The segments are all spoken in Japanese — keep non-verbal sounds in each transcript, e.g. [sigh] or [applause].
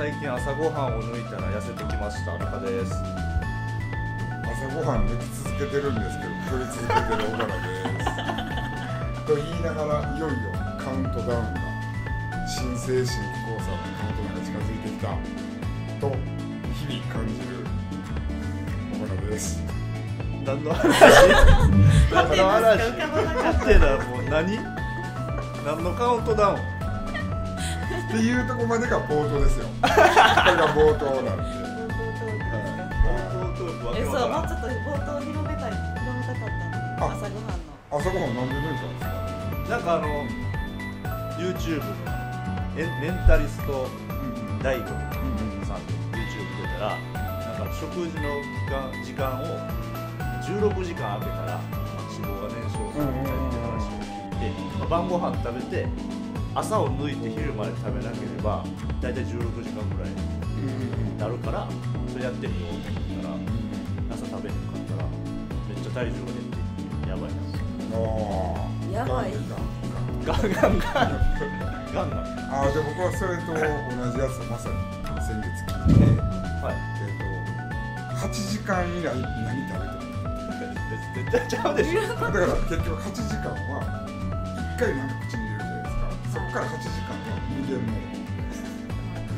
最近朝ごはんを抜いたら痩せてきました中です。朝ごはん抜き続けてるんですけど太り続けてる小原です。と言いながらいよいよカウントダウンが新生新規講座のカウントダウンが近づいてきた。と日々感じる小原です。何の話？何の話何のカウントダウン？っていうとこまでが冒頭ですよ。[laughs] これが冒頭なんで。えそうもうちょっと冒頭広めたい広めたかった朝ごはんの。朝ごはんなんで抜いたんですか？なんかあの YouTube のメンタリスト大悟さんの YouTube 出たらなんか食事の時間時間を16時間空けたら脂肪が燃焼するみたいな話を聞いて、まあ晩ご飯食べて朝を抜いて昼まで食べなければ大体16時間ぐらいになるからそれやってみようと思ったら朝食べへんかったらめっちゃ体重が減ってやばいな。やばい。ガンガンガンガン。ガンガン。ガンあ僕はそれと同じやつをまさに先月聞いて、はい。えっと8時間以内に何食べてる。[laughs] 絶対ちゃうでしょ。だから結局8時間は1回なんか口に入れるじゃないですから8時間は無限もの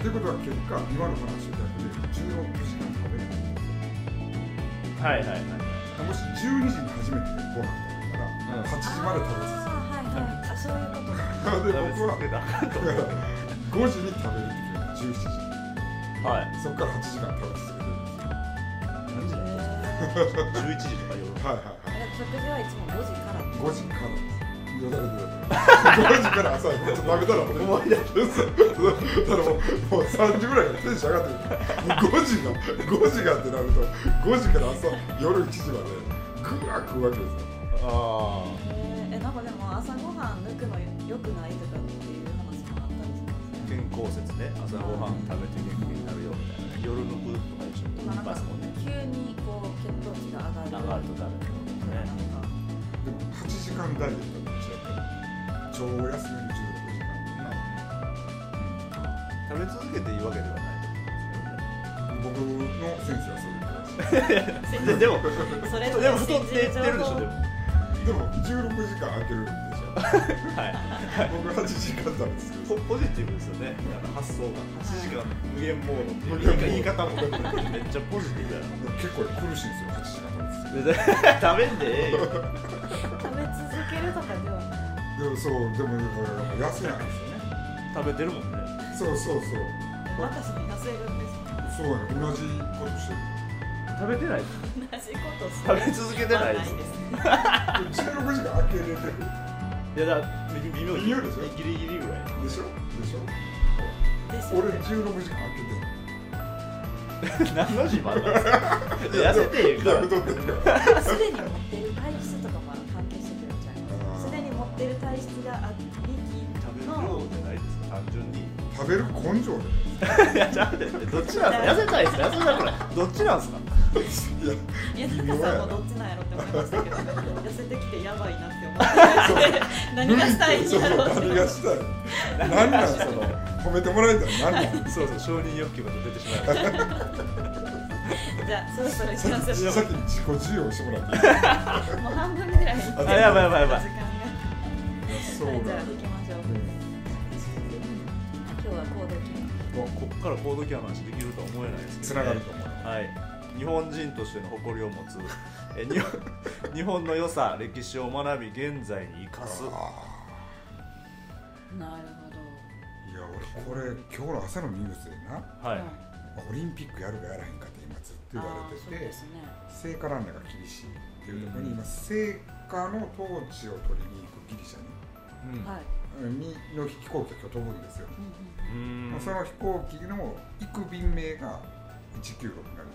ということは結果今の話だけで16時間食べる。はいはいはい。もし12時に初めてご飯食べたらうん。8時まで食べ続あーはいはい。あそういうことで僕は食べ続けたらあかんと。思う5時に食べるって決めて17時。はい。そこから8時間食べ続けてるんですよ。何時へ11 [laughs] 時とか夜。はいはいはい。ー食事はいつも5時から。5時からですよだれて5時から朝ちょっと食べたら俺思い出だからもうもう3時ぐらいからテンション上がってる5時が5時がってなると5時から朝夜1時までぐわ食うわけですよあえー。えなんかでも朝ごはん抜くのよくないとかっていう話もあったりします健康説ね朝ごはん食べて元気になるよみたいな夜のくとかでしょ今なんか急にこう血糖値が上がる上がるとダメだよなんねかでも8時間ダイエット超休みの16時食べ続けていいわけではない間僕の先生はそう言ってましたででもそれでも太っていってるでしょでもでも16時間空けるんでしょはい僕8時間食べ続け [laughs] るポ [laughs] ポジティブですよね。発想が。8時間無限モードって言い方もめっちゃポジティブやな結構苦しいんですよ8時間。[laughs] 食べんでええよないでもそうでもだから痩せないんですよね。食べてるもんね。そうそうそう私も痩せるんです。そうやね。同じことしてる。食べてない同じことす食べ続けてないです。です16時間空けれてる。いやだから微微妙微妙でしょ？ギリギリぐらい。でしょ？でしょ？俺16時間空けてる。[laughs] 何の自慢なんですか？痩せてるから。すでに持ってる体質とかも関係ってる体質がありき食べる量じゃないですか単純に食べる根性いやちゃうでどっちなんです。か痩せたいです。か痩せたくないどっちなんですかいやいや中さんもどっちなんやろって思いましたけど痩せて。きてやばいな [laughs] って思って。何がしたいんやろうって。何がしたい何なんその？褒めて。もらえたら何なんそうそう承認欲求が出てしまいましたじゃあそろそろ行きさましょうっきさっき自己授業してもらっていいもう半分ぐらいあやばいやばいやばいそうはいじゃあ行きましょう今日はコード決めもうここからコードキャの話できるとは思えないですけど、つながると思う。はい。日本人としての誇りを持つ [laughs] え日本日本の良さ歴史を学び現在に生かす。あなるほど。ーいや俺これ今日の朝のニュースでなはい、オリンピックやるかやらへんかって今ずっと言われててね。聖火ランナーが厳しいっていうところに今聖火の統治を取りに行くギリシャにうんはい。にの飛行機が飛ぶんですよ、うんうんうーん。その飛行機の行く便名が196になる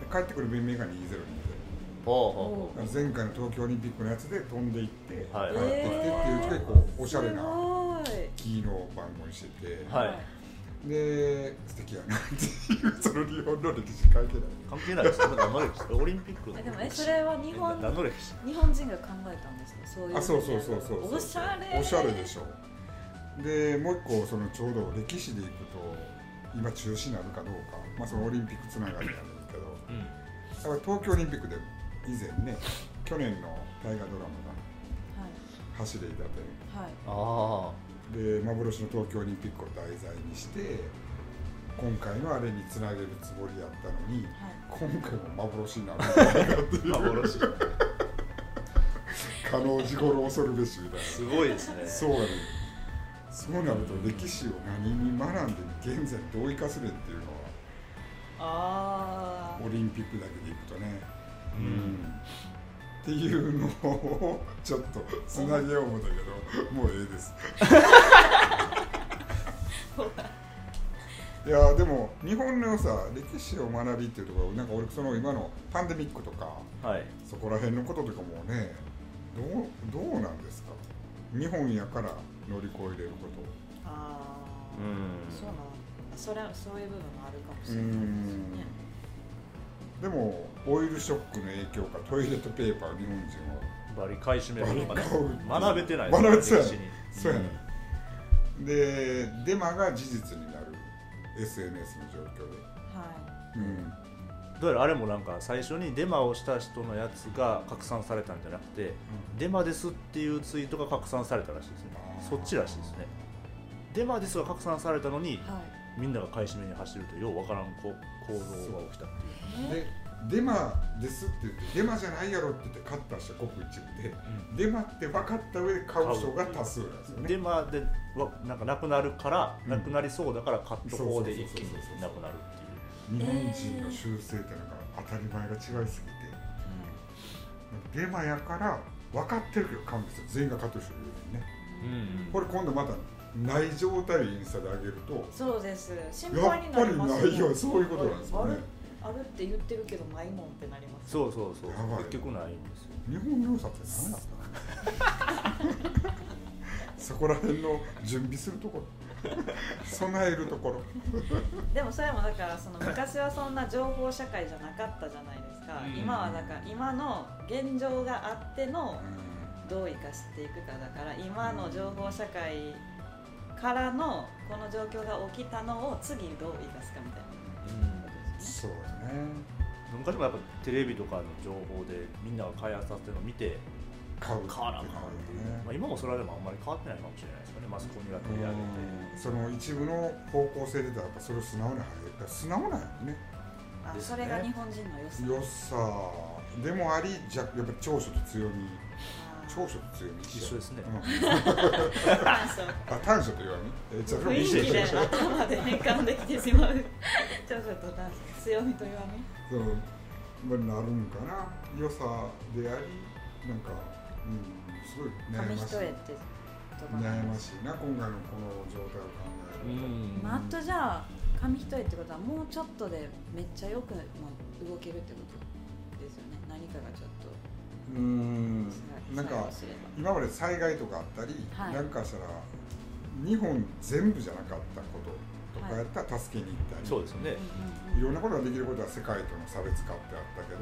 で帰ってくる便名が2020ほ前回の東京オリンピックのやつで飛んでいって帰はい。ってきてっていうすごいこうおしゃれなキーの番号にしてて、はいで素敵やなっていうその日本の歴史書いてない。関係ないですよ。何の歴史オリンピックのえでもえそれは日本何の歴史。日本人が考えたんですかそういうあそうそうそうそうおしゃれ。おしゃれでしょ。でもう一個そのちょうど歴史でいくと今中止になるかどうか、まあ、そのオリンピックつながりなんですけど。うん。だから東京オリンピックで以前ね去年の大河ドラマはい。が「走れ伊達はい。あ」で幻の東京オリンピックを題材にして今回のあれにつなげるつもりやったのにはい。今回も幻になる。[laughs] ん [laughs] じゃないかっていうあ幻可能時頃恐るべしみたいな。すごいですね。そうやね。そうなると歴史を何に学んで現在どう生かすねんっていうのはあオリンピックだけでいくとね。うんっていうのをちょっとつなげよう思ったけどもうええです。[laughs] いやでも日本のさ歴史を学びっていうところなんか俺その今のパンデミックとかはい。そこら辺のこととかもねどうどうなんですか？日本やから乗り越えれること。ーあうーん。そうなのそれはそういう部分もあるかもしうれないですん。ねでもオイルショックの影響かトイレットペーパー日本人は。バリ買い占めるとかね学べてない。学べてない。そうやね。でデマが事実になる。SNS の状況で、はうん、どうやらあれもなんか最初にデマをした人のやつが拡散されたんじゃなくて、デマですっていうツイートが拡散されたらしいですね。そっちらしいですね。デマですが拡散されたのにい。はみんなが買い占めに走るとようわからんこ構造が起きたっていう。いねでデマですって言ってデマじゃないやろって言って買った人はごく一部で。デマって分かった上で買う人が多数なんですよねデマでわなんかなくなるから、うん。なくなりそうだから買っとこうで一気になくなるっていう。日本人の習性っていうのが当たり前が違いすぎて。デマやから分かってるけど買うんですよ全員が買ってる人いるのにね。うんこれ今度またない状態でインスタで上げるとそうです。心や配にっぱりなりますないよそういうことなんですよね。あるって言ってるけどないもんってなりますそうそうそう結局ないんですよ。日本の良さって何だったそこら辺の準備するところ。備えるところ。でもそれもだからその昔はそんな情報社会じゃなかったじゃないですか、うん。今はだから今の現状があってのどう生かしていくかだから今の情報社会からのこの状況が起きたのを次どう生かすかみたいなそうだね。昔もやっぱテレビとかの情報でみんなが開発させてるのを見て買うわなあかんっていう、まあ、今もそれはでもあんまり変わってないかもしれないですよね。マスコミが取り上げて。うん。その一部の方向性でたらやっぱそれを素直に入る素直なんやね。あですね。それが日本人の良さ。良さ。でもありじゃやっぱり長所と強み長所と強み一緒ですね。うん。あ短所と弱み雰囲気で頭で変換できてしまう。ちょっとなん強みと弱み。そうまあなるんかな。良さでありなんかうんすごい悩紙ましい。一重ってとか悩ましいな今回のこの状態を考えると、ん。まあ、あとじゃあ紙一重ってことはもうちょっとでめっちゃよくも動けるってことですよね。何かがちょっとうーん。なんか今まで災害とかあったり、はい。なんかしたら日本全部じゃなかったこととかやったら助けに行ったり、そうですよね。いろんなことができることは世界との差別化ってあったけど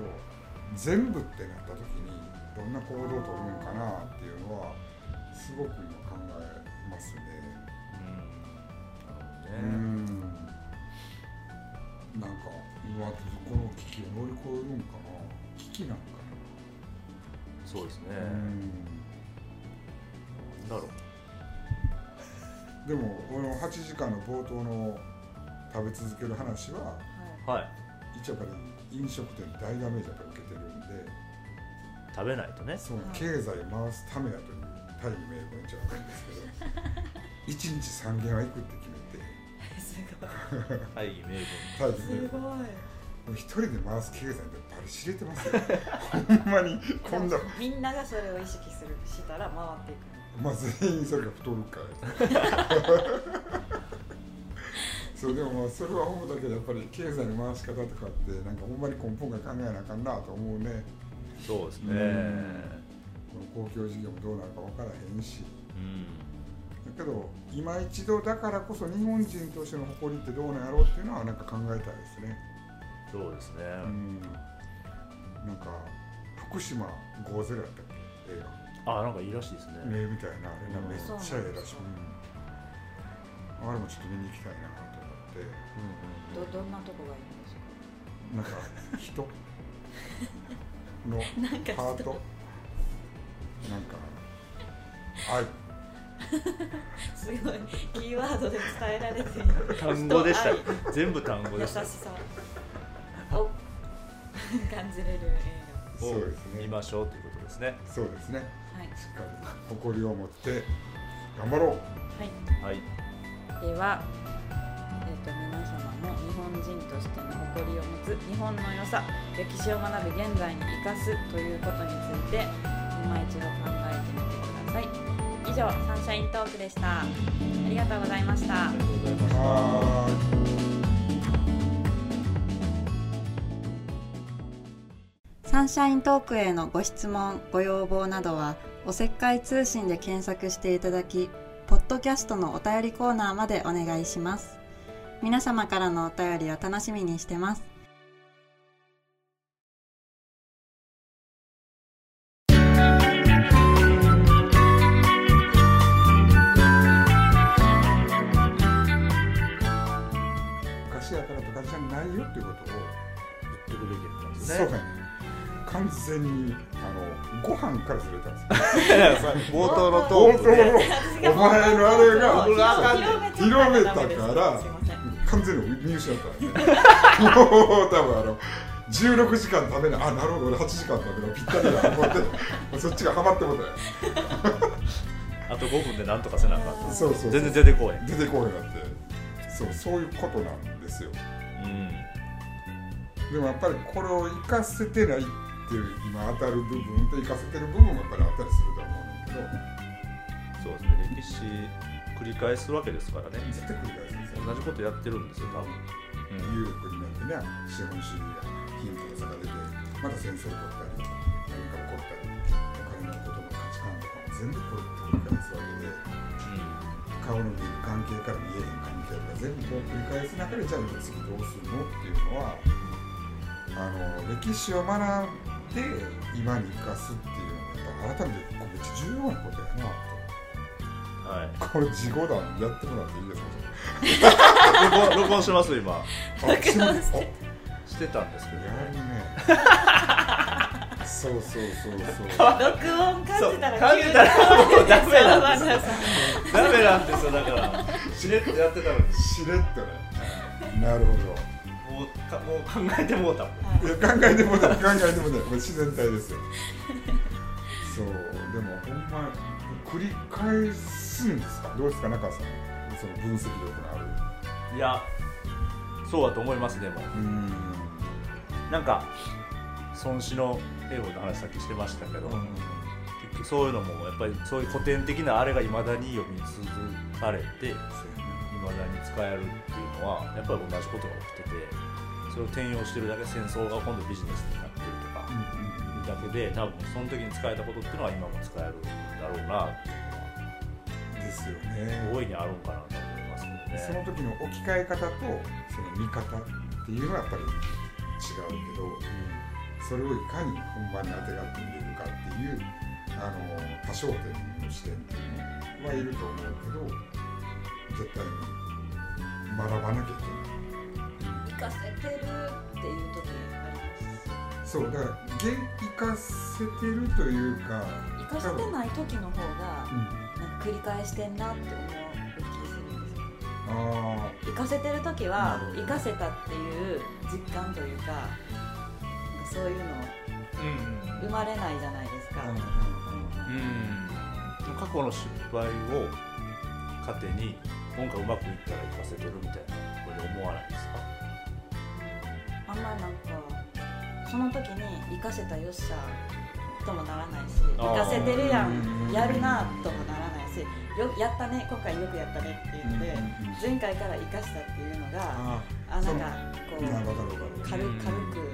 全部ってなった時にどんな行動を取るのかなっていうのはすごく今考えますね。うん。なるほどね。うん。なんか今この危機を乗り越えるんかな。危機なんかそうですね。な、うん。だろう。でもこの8時間の冒頭の食べ続ける話ははい。はい一応やっぱり飲食店大ダメージやっぱり受けてるんで。食べないとね。そのはい。経済回すためやという大義名分一応あるんですけど。[laughs] 1日3軒は行くって決めて。[laughs] すごい。[laughs] はい名分大義す名分ごい一人で回す経済ってバリ知れてますよ。[laughs] ほんまにこんなみんながそれを意識するしたら回っていく。まあ全員それが太るから。[laughs] そうでもまあそれは思うだけでやっぱり経済の回し方とかってなんかほんまに根本から考えなあかんなと思うね。そうですね。この公共事業もどうなるか分からへんし。うんだけど今一度だからこそ日本人としての誇りってどうなんやろうっていうのはなんか考えたいですねそうですね。うん。なんか福島50やったっけ？映画。あなんかいいらしいですね。ねみたいな。あれなめっちゃええらしい、あれもちょっと見に行きたいなと思って。どどんなとこがいいんですか？なんか人？[laughs] のなんか人。ハート？なんか愛。[laughs] すごい。キーワードで伝えられている。単語でした。全部単語優しでしたさ。を [laughs] 感じれる映をそうですね。見ましょうということですね。そうですね。画はい。しっかり誇りを持って頑張ろう。はい。はい。では、えー、と皆様も日本人としての誇りを持つ日本の良さ歴史を学び現在に生かすということについて今一度考えてみてください。以上サンシャイントークでした。ありがとうございました。ありがとうございましたサンシャイントークへのご質問ご要望などはおせっかい通信で検索していただきポッドキャストのお便りコーナーまでお願いします。皆様からのお便りを楽しみにしてます。全にあのご飯からずれたんですよ。[laughs] 冒頭のトークで。お前のあれが広めたから完全に見失ったんですねもう多分あの16時間食べないあなるほど俺8時間食べるのぴったりだと思ってそっちがハマってもたよ。[laughs] あと5分でなんとかせなあかんと。そうそう全然出てこへん。出てこなかって。そうそういうことなんですよ。うん。でもやっぱりこれを活かせてないっていう今当たる部分と活かせてる部分もやっぱりあったりすると思うんだけど。そうですね。歴史繰り返すわけですからね。絶対繰り返すんですよ。同じことやってるんですよ多分、うん。裕福になってね資本主義が貧富の差が出てまた戦争起こったり何か起こったりお金のことの価値観とかも全部これ繰り返すわけで顔の見える関係から見えへん関係とか全部こう繰り返す中でじゃあ次どうするのっていうのはあの歴史を学んで今に生かすっていうのがやっぱ改めてこれめっちゃ重要なことやなはい。とこれ事後談やってもらっていいですか？[laughs] 録音録音してます今。じゃああしてたんですけどやるねそうそうそうそう。録音感じたらそう感じたらもうダメなんですよ。すダメなんですよだから。しれっとやってたのに。しれっとね。なるほどもうかもう考えてもうたもん。いや考えてもない考えてもないもう自然体ですよ。そうでもほんま繰り返すんですか？どうですか中さん？その分析力のある。いやそうだと思いますでも。うん。なんか孫子の英語の話さっきしてましたけど、結局そういうのもやっぱりそういう古典的なあれがいまだに読み続かれていまだに使えるっていうのはやっぱり同じことが起きててそれを転用してるだけ戦争が今度ビジネスになってるとかいうだけで多分その時に使えたことっていうのは今も使えるんだろうなっていうですよのはね。大いにあるんかなと思いますけね。の時の置き換え方とその見方っていうのはやっぱり違うけどそれをいかに本番にあてがって見れるかっていうあの多焦点の視点っていうのはいると思うけど絶対に学ばなきゃいけない。生かせてるっていう時ありますそうだから現生かせてるというか生かせてない時の方がうん。なんか繰り返してんなって思う気するんですよ。あ生かせてる時はなるほど。生かせたっていう実感というかなんかそういうのうん生まれないじゃないですか、あ、うんうん。うん過去の失敗を糧に今回うまくいったら生かせてるみたいなこれ思わないですか？あんまなんかその時に生かせたよっしゃともならないしあー。生かせてるやうんんやるなともならないしよやったね今回よくやったねって言って、うんうんうん前回から生かしたっていうのがああなんかこう軽うん軽く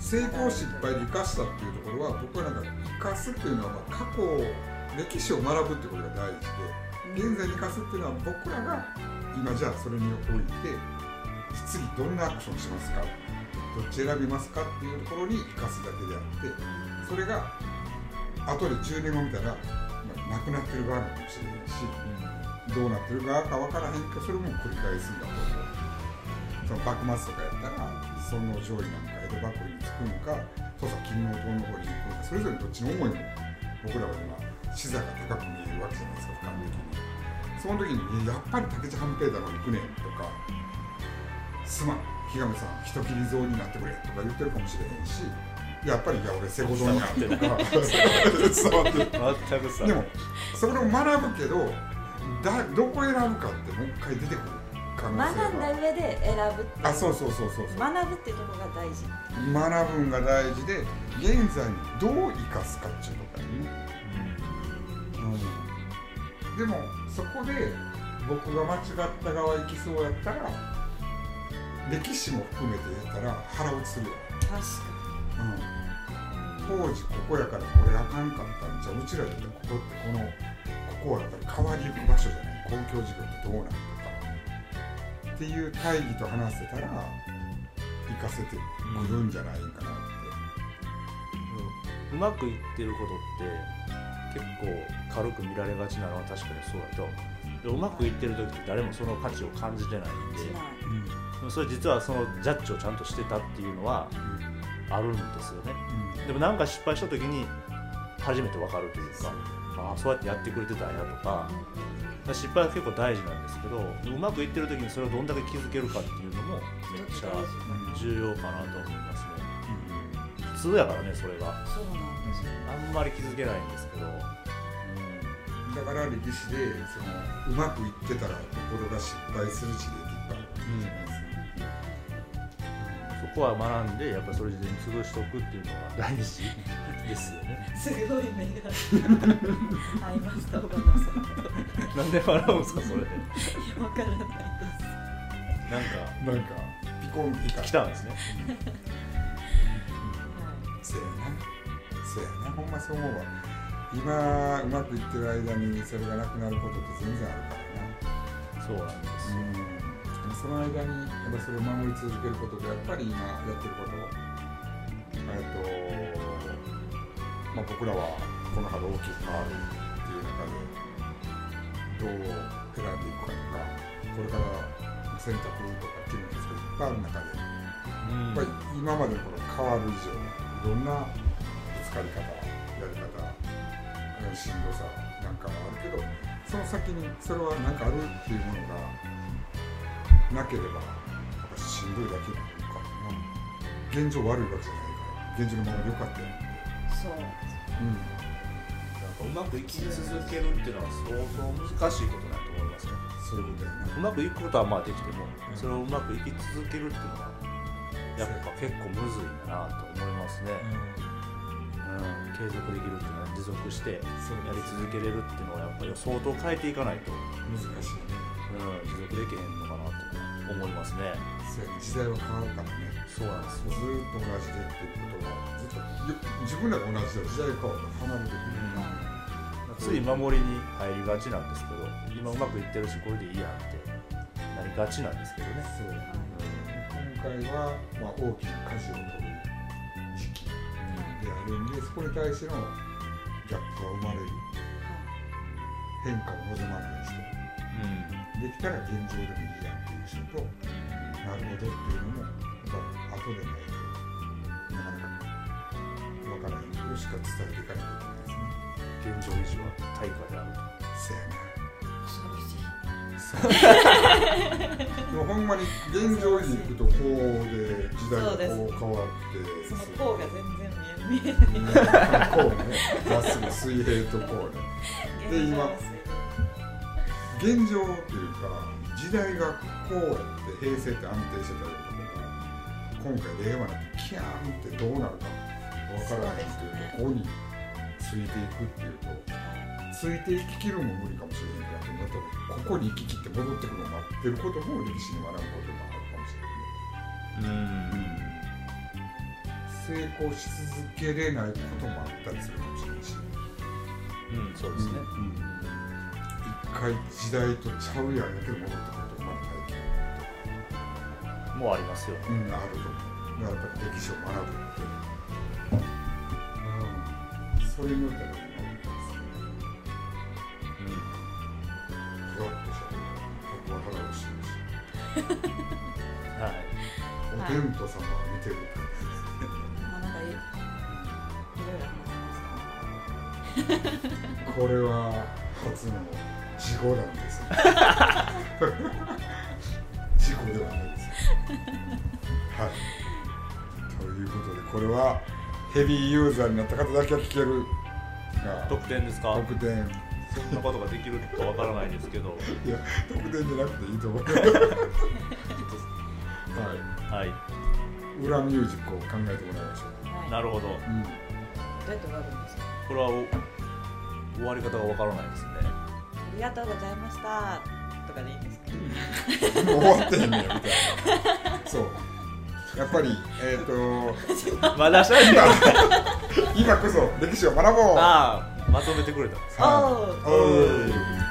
成功失敗で生かしたっていうところは僕はなんか生かすっていうのはまあ過去歴史を学ぶってことが大事で現在に生かすっていうのは僕らが今じゃあそれにおいて次どんなアクションしますか？どっち選びますかっていうところに生かすだけであってそれが後で10年後見たら、まあ、なくなってる側かもしれないしどうなってるかか分からへんけどそれも繰り返すんだと思う。その幕末とかやったらその上位なんか江戸幕府につくのか土佐勤王党の方に行くのかそれぞれどっちの思いも僕らは今視座が高く見えるわけじゃないですか俯瞰的に。その時にいややっぱり武智半平太の行くねんとかすまん日亀さん人斬り像になってくれとか言ってるかもしれへんしやっぱりいや俺セゴドになってるとか。伝わってる全くさでもそれを学ぶけどだどこ選ぶかってもう一回出てくる可能学性が。んだ上で選ぶってあそうそうそうそうそう。学ぶっていうところが大事。学ぶんが大事で現在にどう生かすかっていうところにね、でもそこで僕が間違った側行きそうやったら歴史も含めてやったら腹落ちするよ、確かうん、当時ここやからこれあかんかったんじゃう。ちらだってここってこのここはやっぱり変わりゆく場所じゃない。公共事業ってどうなんとか。っていう大義と話せたら生かせてくるんじゃないかなって、うまくいってることって結構軽く見られがちなのは確かにそうだと。でうまくいってる時って誰もその価値を感じてないんで。うそれ実はそのジャッジをちゃんとしてたっていうのはあるんですよね。でもなんか失敗した時に初めて分かるというかああそうやってやってくれてたんやとか。失敗は結構大事なんですけどうまくいってる時にそれをどんだけ気づけるかっていうのもめっちゃ重要かなと思いますね普通やからねそれが。そうなんですよ。あんまり気づけないんですけど、だから歴史でそのうまくいってたらところが失敗する地でいっぱいあるわけじゃないですか、そこは学んでやっぱそれで潰しておくっていうのが大事。ですよね。すごい目が合いました小花さんとなんで笑うんですかそれでわからないなんかなんかピコンピカ来たんですねせやなほんまそう思うわ。今うまくいってる間にそれがなくなることって全然あるからな。そうなんですよ、うん。その間にやっぱそれを守り続けることでやっぱり今やってること。えっと、まあ、僕らはこの春大きく変わるっていう中でどう選んでいくかとかこれから選択とか決めていっぱいある中でうんやっぱり今までのこの変わる以上いろんなぶつかり方やり方うんしんどさなんかはあるけどその先にそれは何かあるっていうものがなければやっぱしんどいだけなのかな現状悪いわけじゃないから現状のままでよかったよって。そう。うん。なんかうまくいき続けるっていうのは相当難しいことだと思いますねそういうことやな。うまくいくことはまあできてもそれをうまくいき続けるっていうのはやっぱ結構むずいんだなと思いますね、うん、継続できるっていうのは持続してやり続けれるっていうのはやっぱり相当変えていかないと、難しいね。うん、持続できへんのかなと思いますね。そうやね。時代は変わるからね。そうなんですずーっと同じでっていうことはずっとゆ自分らが同じで時代変わったら離れてくる、つい守りに入りがちなんですけど今うまくいってるしこれでいいやんってなりがちなんですけどね。そう今回は、まあ、大きな舵を取るであるんでそこに対してのギャップが生まれる。変化を望まない人。できたら現状でもいいやっていう人となるほどっていうのもやっぱ後でないとなかなかわからないことしか伝えていかないといけないですね。現状維持は対価であると。せやな。恐ろしいでもほんまに現状に行くとこうで時代がこう変わって。その甲が全然見えないこうねまっすぐ水平とこうねで今現状っていうか時代がこうやって平成って安定してたりとか今回令和になってキャンってどうなるか分からないっていうところについていくっていうとついていききるも無理かもしれないけどまたここに行ききって戻ってくるのを待ってることも歴史に学ぶことがあるかもしれない。うん成功し続けれないこともあったりするかもしれないし、うんそうですね、一回時代とちゃうやんやけど戻ってくると。まだもうありますよねうん、あると。だからやっぱり歴史を学ぶって。うん、それによってはね、ふわっと [laughs] お天道様は見てるまこれは初の事故なんです事故ではないです。はい。ということでこれはヘビーユーザーになった方だけは聞ける。が特典ですか？特典。そんなことができるかわからないですけど。いや特典じゃなくていいと思うは [laughs] はい。い。裏ミュージックを考えてもらいましょう。はい。なるほど。うん。どうやって終わるんですか？これはお終わり方がわからないですね。ありがとうございました。とかでいいんですか終わってへんねやみたいな。そう。やっぱりえっ、と [laughs] まだしゃべ今こそ歴史を学ぼう。ああまとめてくれた。おー。おー